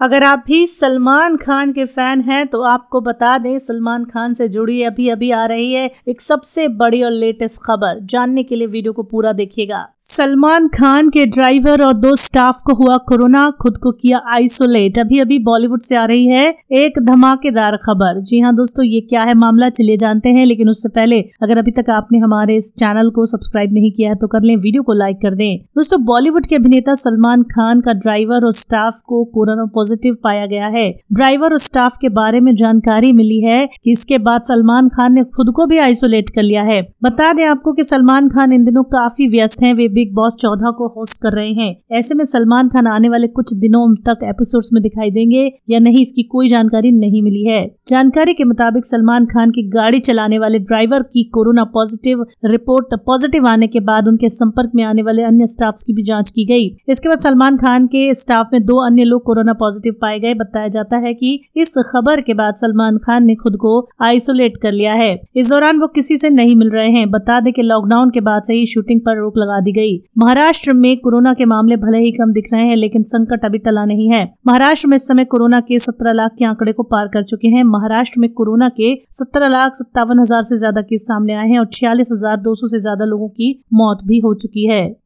अगर आप भी सलमान खान के फ़ैन हैं तो आपको बता दें, सलमान खान से जुड़ी अभी अभी आ रही है एक सबसे बड़ी और लेटेस्ट खबर। जानने के लिए वीडियो को पूरा देखिएगा। सलमान खान के ड्राइवर और दो स्टाफ को हुआ कोरोना, खुद को किया आइसोलेट। अभी अभी बॉलीवुड से आ रही है एक धमाकेदार खबर। जी हाँ दोस्तों, ये क्या है मामला, चलिए जानते हैं, लेकिन उससे पहले अगर अभी तक आपने हमारे इस चैनल को सब्सक्राइब नहीं किया है तो कर लें, वीडियो को लाइक कर दें। दोस्तों, बॉलीवुड के अभिनेता सलमान खान का ड्राइवर और स्टाफ को कोरोना पॉजिटिव पाया गया है। ड्राइवर और स्टाफ के बारे में जानकारी मिली है कि इसके बाद सलमान खान ने खुद को भी आइसोलेट कर लिया है। बता दें आपको कि सलमान खान इन दिनों काफ़ी व्यस्त हैं। वे बिग बॉस चौदह को होस्ट कर रहे हैं। ऐसे में सलमान खान आने वाले कुछ दिनों तक एपिसोड्स में दिखाई देंगे या नहीं, इसकी कोई जानकारी नहीं मिली है। जानकारी के मुताबिक सलमान खान की गाड़ी चलाने वाले ड्राइवर की कोरोना पॉजिटिव रिपोर्ट पॉजिटिव आने के बाद उनके संपर्क में आने वाले अन्य स्टाफ की भी जाँच की गई। इसके बाद सलमान खान के स्टाफ में दो अन्य लोग कोरोना पॉजिटिव पाए पाए गए, बताया जाता है कि इस खबर के बाद सलमान खान ने खुद को आइसोलेट कर लिया है। इस दौरान वो किसी से नहीं मिल रहे हैं। बता दें कि लॉकडाउन के बाद से ही शूटिंग पर रोक लगा दी गई। महाराष्ट्र में कोरोना के मामले भले ही कम दिख रहे हैं, लेकिन संकट अभी टला नहीं है। महाराष्ट्र में इस समय कोरोना के सत्रह लाख के आंकड़े को पार कर चुके हैं। महाराष्ट्र में कोरोना के सत्रह लाख सत्तावन हज़ार से ज़्यादा केस सामने आए हैं और छियालीस हज़ार दो सौ से ज़्यादा लोगों की मौत भी हो चुकी है।